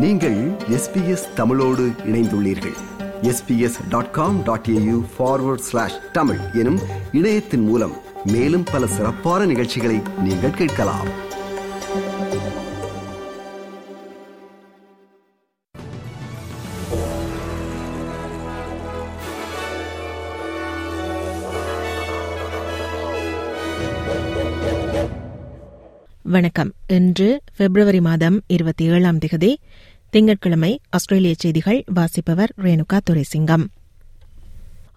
நீங்கள் எஸ்பிஎஸ் தமிழோடு இணைந்துள்ளீர்கள். SBS dot com dot AU forward slash Tamil எனும் இணையத்தின் மூலம் மேலும் பல சிறப்பான நிகழ்ச்சிகளை நீங்கள் கேட்கலாம். வணக்கம். இன்று பிப்ரவரி மாதம் இருபத்தி ஏழாம் திகதி திங்கட்கிழமை ஆஸ்திரேலிய செய்திகள் வாசிப்பவர் ரேணுகா துரைசிங்கம்.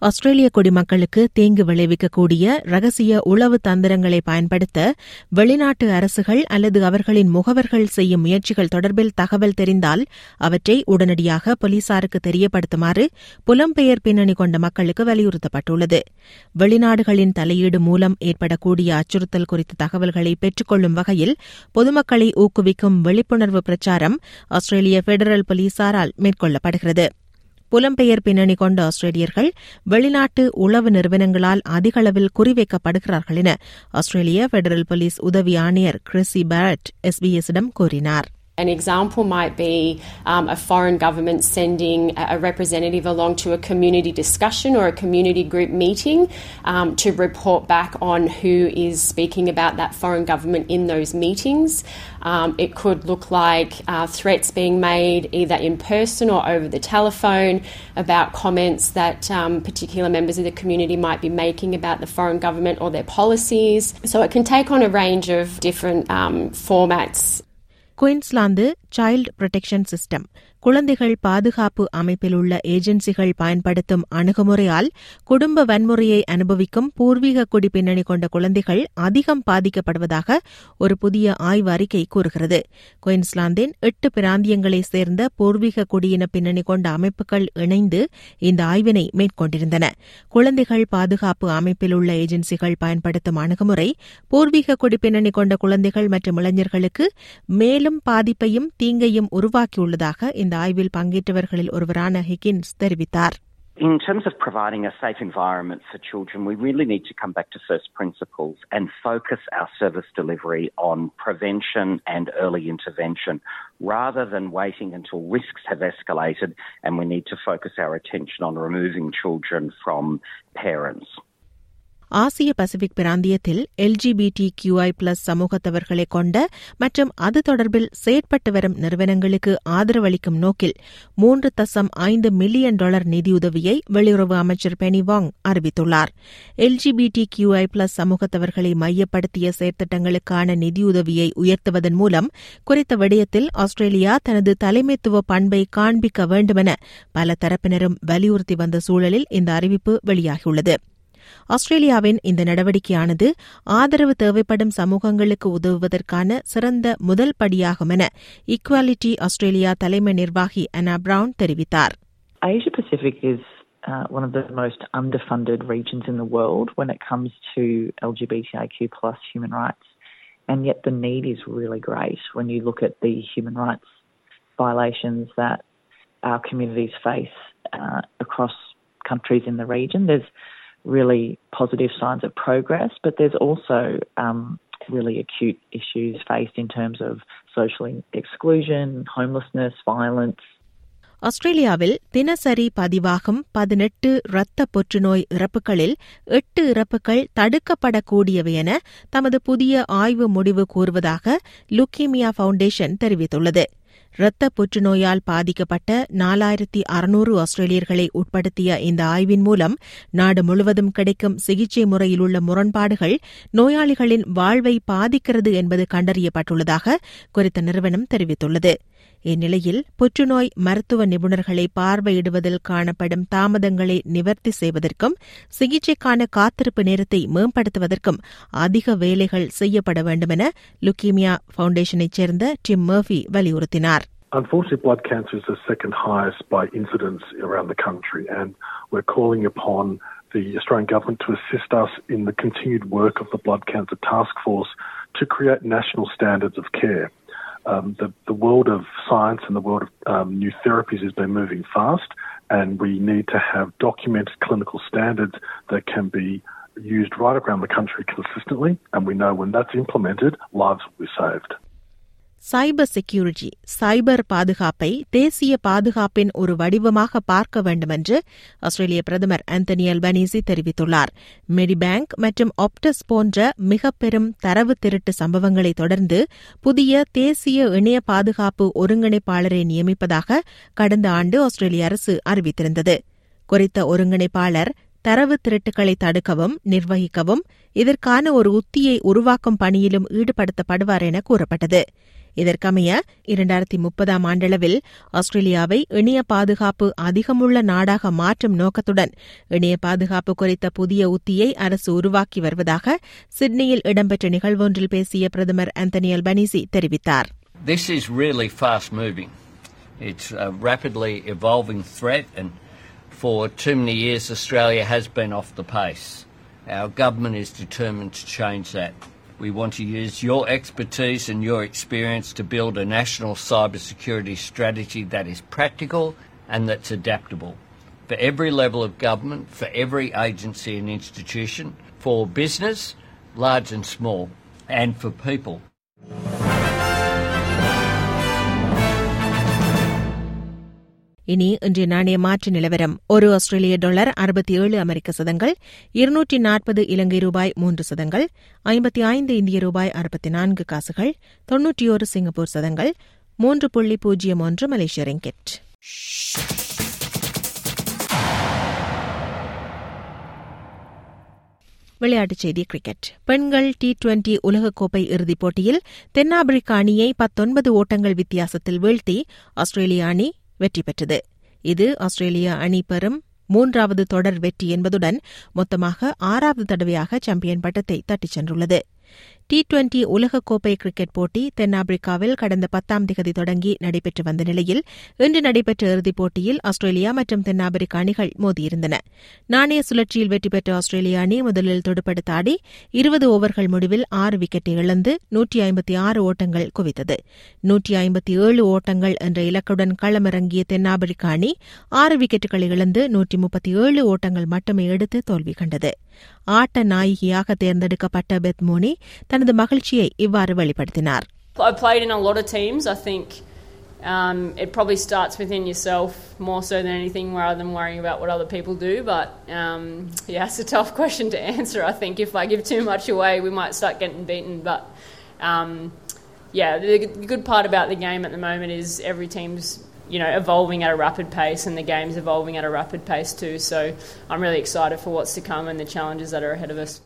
ஆஸ்திரேலிய குடிமக்களுக்கு தீங்கு விளைவிக்கக்கூடிய ரகசிய உளவு தந்திரங்களை பயன்படுத்த வெளிநாட்டு அரசுகள் அல்லது அவர்களின் முகவர்கள் செய்யும் முயற்சிகள் தொடர்பில் தகவல் தெரிந்தால் அவற்றை உடனடியாக போலீசாருக்கு தெரியப்படுத்துமாறு புலம்பெயர் பின்னணி கொண்ட மக்களுக்கு வலியுறுத்தப்பட்டுள்ளது. வெளிநாடுகளின் தலையீடு மூலம் ஏற்படக்கூடிய அச்சுறுத்தல் குறித்த தகவல்களை பெற்றுக்கொள்ளும் வகையில் பொதுமக்களை ஊக்குவிக்கும் விழிப்புணர்வு பிரச்சாரம் ஆஸ்திரேலிய பெடரல் போலீசாரால் மேற்கொள்ளப்படுகிறது. புலம்பெயர் பின்னணி கொண்ட ஆஸ்திரேலியர்கள் வெளிநாட்டு உளவு நிறுவனங்களால் அதிக அளவில் குறிவைக்கப்படுகிறார்கள் என ஆஸ்திரேலிய பெடரல் போலீஸ் உதவி ஆணையர் கிறிஸி பேரட் எஸ்பிஎஸ்ஸிடம் கூறினார். An example might be um, a foreign government sending a representative along to a community discussion or a community group meeting um, to report back on who is speaking about that foreign government in those meetings. Um, it could look like uh, threats being made either in person or over the telephone about comments that um, particular members of the community might be making about the foreign government or their policies. So it can take on a range of different um, formats. Queensland child protection system குழந்தைகள் பாதுகாப்பு அமைப்பில் உள்ள ஏஜென்சிகள் பயன்படுத்தும் அணுகுமுறையால் குடும்ப வன்முறையை அனுபவிக்கும் பூர்வீக குடி பின்னணி கொண்ட குழந்தைகள் அதிகம் பாதிக்கப்படுவதாக ஒரு புதிய ஆய்வு அறிக்கை கூறுகிறது. குயின்ஸ்லாந்தின் எட்டு பிராந்தியங்களைச் சேர்ந்த பூர்வீக குடியின பின்னணி கொண்ட அமைப்புகள் இணைந்து இந்த ஆய்வினை மேற்கொண்டிருந்தன. குழந்தைகள் பாதுகாப்பு அமைப்பில் உள்ள ஏஜென்சிகள் பயன்படுத்தும் அணுகுமுறை பூர்வீக குடி பின்னணி கொண்ட குழந்தைகள் மற்றும் இளைஞர்களுக்கு மேலும் பாதிப்பையும் தீங்கையும் உருவாக்கியுள்ளதாக இந்த ஆய்வில் பங்கேற்றவர்களில் ஒருவரான ஹிகின்ஸ் தெரிவித்தார் In terms of providing a safe environment for children, we really need to come back to first principles and focus our service delivery on prevention and early intervention rather than waiting until risks have escalated and we need to focus our attention on removing children from parents. ஆசிய Pacific பிராந்தியத்தில் LGBT QI plus சமூகத்தவர்களை கொண்ட மற்றும் அது தொடர்பில் செயற்பட்டு வரும் நிறுவனங்களுக்கு ஆதரவளிக்கும் நோக்கில் மூன்று தசம் ஐந்து மில்லியன் டாலர் நிதியுதவியை வெளியுறவு அமைச்சர் பெனி வாங் அறிவித்துள்ளார். எல்ஜிபிடி கியூஐ பிளஸ் சமூகத்தவர்களை மையப்படுத்திய செயற்திட்டங்களுக்கான நிதியுதவியை உயர்த்துவதன் மூலம் குறித்த விடயத்தில் ஆஸ்திரேலியா தனது தலைமைத்துவ பண்பை காண்பிக்க வேண்டுமென பல தரப்பினரும் வலியுறுத்தி வந்த சூழலில் இந்த அறிவிப்பு வெளியாகியுள்ளது. ஆஸ்திரேலியாவின் இந்த நடவடிக்கையானது ஆதரவு தேவைப்படும் சமூகங்களுக்கு உதவுவதற்கான சிறந்த முதல் படியாகும் என ஈக்வாலிட்டி ஆஸ்திரேலியா தலைமை நிர்வாகி அனா பிரவுன் தெரிவித்தார் Asia Pacific is uh, one of the most underfunded regions in the world when it comes to LGBTIQ plus human rights, and yet the need is really great when you look at the human rights violations that our communities face uh, across countries in the region. There's really positive signs of progress, but there's also um, really acute issues faced in terms of social exclusion, homelessness, violence. ஆஸ்திரேலியாவில் தினசரி பதிவாகும் பதினெட்டு இரத்த புற்றுநோய் இறப்புகளில் எட்டு இறப்புகள் தடுக்கப்படக்கூடியவை என தமது புதிய ஆய்வு முடிவு கூறுவதாக லுக்கீமியா ஃபவுண்டேஷன் தெரிவித்துள்ளது இரத்த புற்றுநோயால் பாதிக்கப்பட்ட நாலாயிரத்தி அறுநூறு ஆஸ்திரேலியர்களை உட்படுத்திய இந்த ஆய்வின் மூலம் நாடு முழுவதும் கிடைக்கும் சிகிச்சை முறையில் உள்ள முரண்பாடுகள் நோயாளிகளின் வாழ்வை பாதிக்கிறது என்பது கண்டறியப்பட்டுள்ளதாக குறித்த நிறுவனம் தெரிவித்துள்ளது. இந்நிலையில் புற்றுநோய் மருத்துவ நிபுணர்களை பார்வையிடுவதில் காணப்படும் தாமதங்களை நிவர்த்தி செய்வதற்கும் சிகிச்சைக்கான காத்திருப்பு நேரத்தை மேம்படுத்துவதற்கும் அதிக வேலைகள் செய்யப்பட வேண்டும் என லுக்கீமியா ஃபவுண்டேஷனைச் சேர்ந்த டிம் மர்ஃபி வலியுறுத்தினார் Unfortunately, blood cancer is the second highest by incidence around the country, and we're calling upon the Australian Government to assist us in the continued work of the Blood Cancer Task Force to create national standards of care. Um, the, the world of science and the world of um, new therapies has been moving fast, and we need to have documented clinical standards that can be used right around the country consistently, and we know when that's implemented, lives will be saved. Cyber security cyber பாதுகாப்பை தேசிய பாதுகாப்பின் ஒரு வடிவமாக பார்க்க வேண்டுமென்று ஆஸ்திரேலிய பிரதமர் Anthony Albanese தெரிவித்துள்ளார். Medibank மற்றும் ஆப்டஸ் போன்ற மிக பெரும் தரவு திருட்டு சம்பவங்களை தொடர்ந்து புதிய தேசிய இணைய பாதுகாப்பு ஒருங்கிணைப்பாளரை நியமிப்பதாக கடந்த ஆண்டு ஆஸ்திரேலிய அரசு அறிவித்திருந்தது. குறித்த ஒருங்கிணைப்பாளர் தரவு திருட்டுகளை தடுக்கவும் நிர்வகிக்கவும் இதற்கான ஒரு உத்தியை உருவாக்கும் பணியிலும் ஈடுபடுத்தப்படுவார் என கூறப்பட்டது. இதற்கமைய இரண்டாயிரத்தி முப்பதாம் ஆண்டளவில் ஆஸ்திரேலியாவை இணைய பாதுகாப்பு அதிகமுள்ள நாடாக மாற்றும் நோக்கத்துடன் இணைய பாதுகாப்பு குறித்த புதிய உத்தியை அரசு உருவாக்கி வருவதாக சிட்னியில் இடம்பெற்ற நிகழ்வொன்றில் பேசிய பிரதமர் ஆந்தனி அல்பனீசி தெரிவித்தார் This is really fast moving. It's a rapidly evolving threat, and for too many years, Australia has been off the pace. Our government is determined to change that. We want to use your expertise and your experience to build a national cybersecurity strategy that is practical and that's adaptable for every level of government, for every agency and institution, for business, large and small, and for people. இனி இன்றைய நாணய மாற்று நிலவரம். ஒரு ஆஸ்திரேலிய dollar அறுபத்தி ஏழு அமெரிக்க சதங்கள் இருநூற்றி நாற்பது இலங்கை ரூபாய் மூன்று சதங்கள் ஐம்பத்தி ஐந்து இந்திய ரூபாய் அறுபத்தி நான்கு காசுகள் தொன்னூற்றியோரு சிங்கப்பூர் சதங்கள் மூன்று புள்ளி பூஜ்ஜியம் ஒன்று மலேசிய ரிங்கெட். விளையாட்டுச் செய்தி கிரிக்கெட். பெண்கள் டி டுவெண்டி உலகக்கோப்பை இறுதிப் போட்டியில் தென்னாப்பிரிக்க அணியை பத்தொன்பது ஓட்டங்கள் வித்தியாசத்தில் வீழ்த்தி ஆஸ்திரேலிய அணி வெற்றி பெற்றது இது ஆஸ்திரேலிய அணி பெறும் மூன்றாவது தொடர் வெற்றி என்பதுடன் மொத்தமாக ஆறாவது தடவையாக சாம்பியன் பட்டத்தை தட்டிச் சென்றுள்ளது. டி டுவெண்டி உலகக்கோப்பை கிரிக்கெட் போட்டி தென்னாப்பிரிக்காவில் கடந்த பத்தாம் திகதி தொடங்கி நடைபெற்று வந்த நிலையில் இன்று நடைபெற்ற இறுதிப் போட்டியில் ஆஸ்திரேலியா மற்றும் தென்னாப்பிரிக்க அணிகள் மோதியிருந்தன. நாணய சுழற்சியில் வெற்றி பெற்ற ஆஸ்திரேலிய அணி முதலில் துடுப்படுத்த ஆடி இருபது ஓவர்கள் முடிவில் ஆறு விக்கெட்டை இழந்து நூற்றி ஐம்பத்தி ஆறு ஓட்டங்கள் குவித்தது. நூற்றி ஐம்பத்தி ஏழு ஓட்டங்கள் என்ற இலக்குடன் களமிறங்கிய தென்னாப்பிரிக்க அணி ஆறு விக்கெட்டுகளை இழந்து நூற்றி முப்பத்தி ஏழு ஓட்டங்கள் மட்டுமே எடுத்து தோல்வி கண்டது. ஆட்ட நாயகியாக தேர்ந்தெடுக்கப்பட்ட பெத்மோனி தனது மகிழ்ச்சியை இவ்வாறு வெளிப்படுத்தினார் I played in a lot of teams. I think um, it probably starts within yourself more so than anything rather than worrying about what other people do. But um, yeah, it's a tough question to answer. I think if I give too much away, we might start getting beaten. But um, yeah, the, the good part about the game at the moment is every team's you know evolving at a rapid pace and the game's evolving at a rapid pace too. So I'm really excited for what's to come and the challenges that are ahead of us.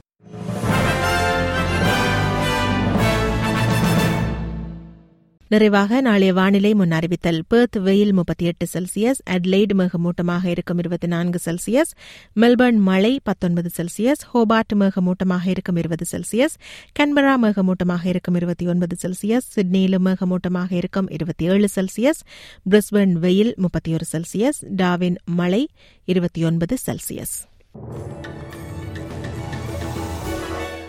நிறைவாக நாளைய வானிலை முன் அறிவித்தல். Perth வெயில் முப்பத்தி எட்டு Celsius அட்லைடு மேகமூட்டமாக இருக்கும் இருபத்தி நான்கு செல்சியஸ் மெல்பர்ன் மழை பத்தொன்பது செல்சியஸ் ஹோபார்ட் மேகமூட்டமாக இருக்கும் இருபது செல்சியஸ் கன்பரா மேகமூட்டமாக இருக்கும் இருபத்தி ஒன்பது செல்சியஸ் சிட்னியிலும் மேகமூட்டமாக இருக்கும் இருபத்தி ஏழு செல்சியஸ் பிரிஸ்பர்ன் வெயில் முப்பத்தி ஒரு செல்சியஸ் டாவின் மழை இருபத்தி ஒன்பது செல்சியஸ்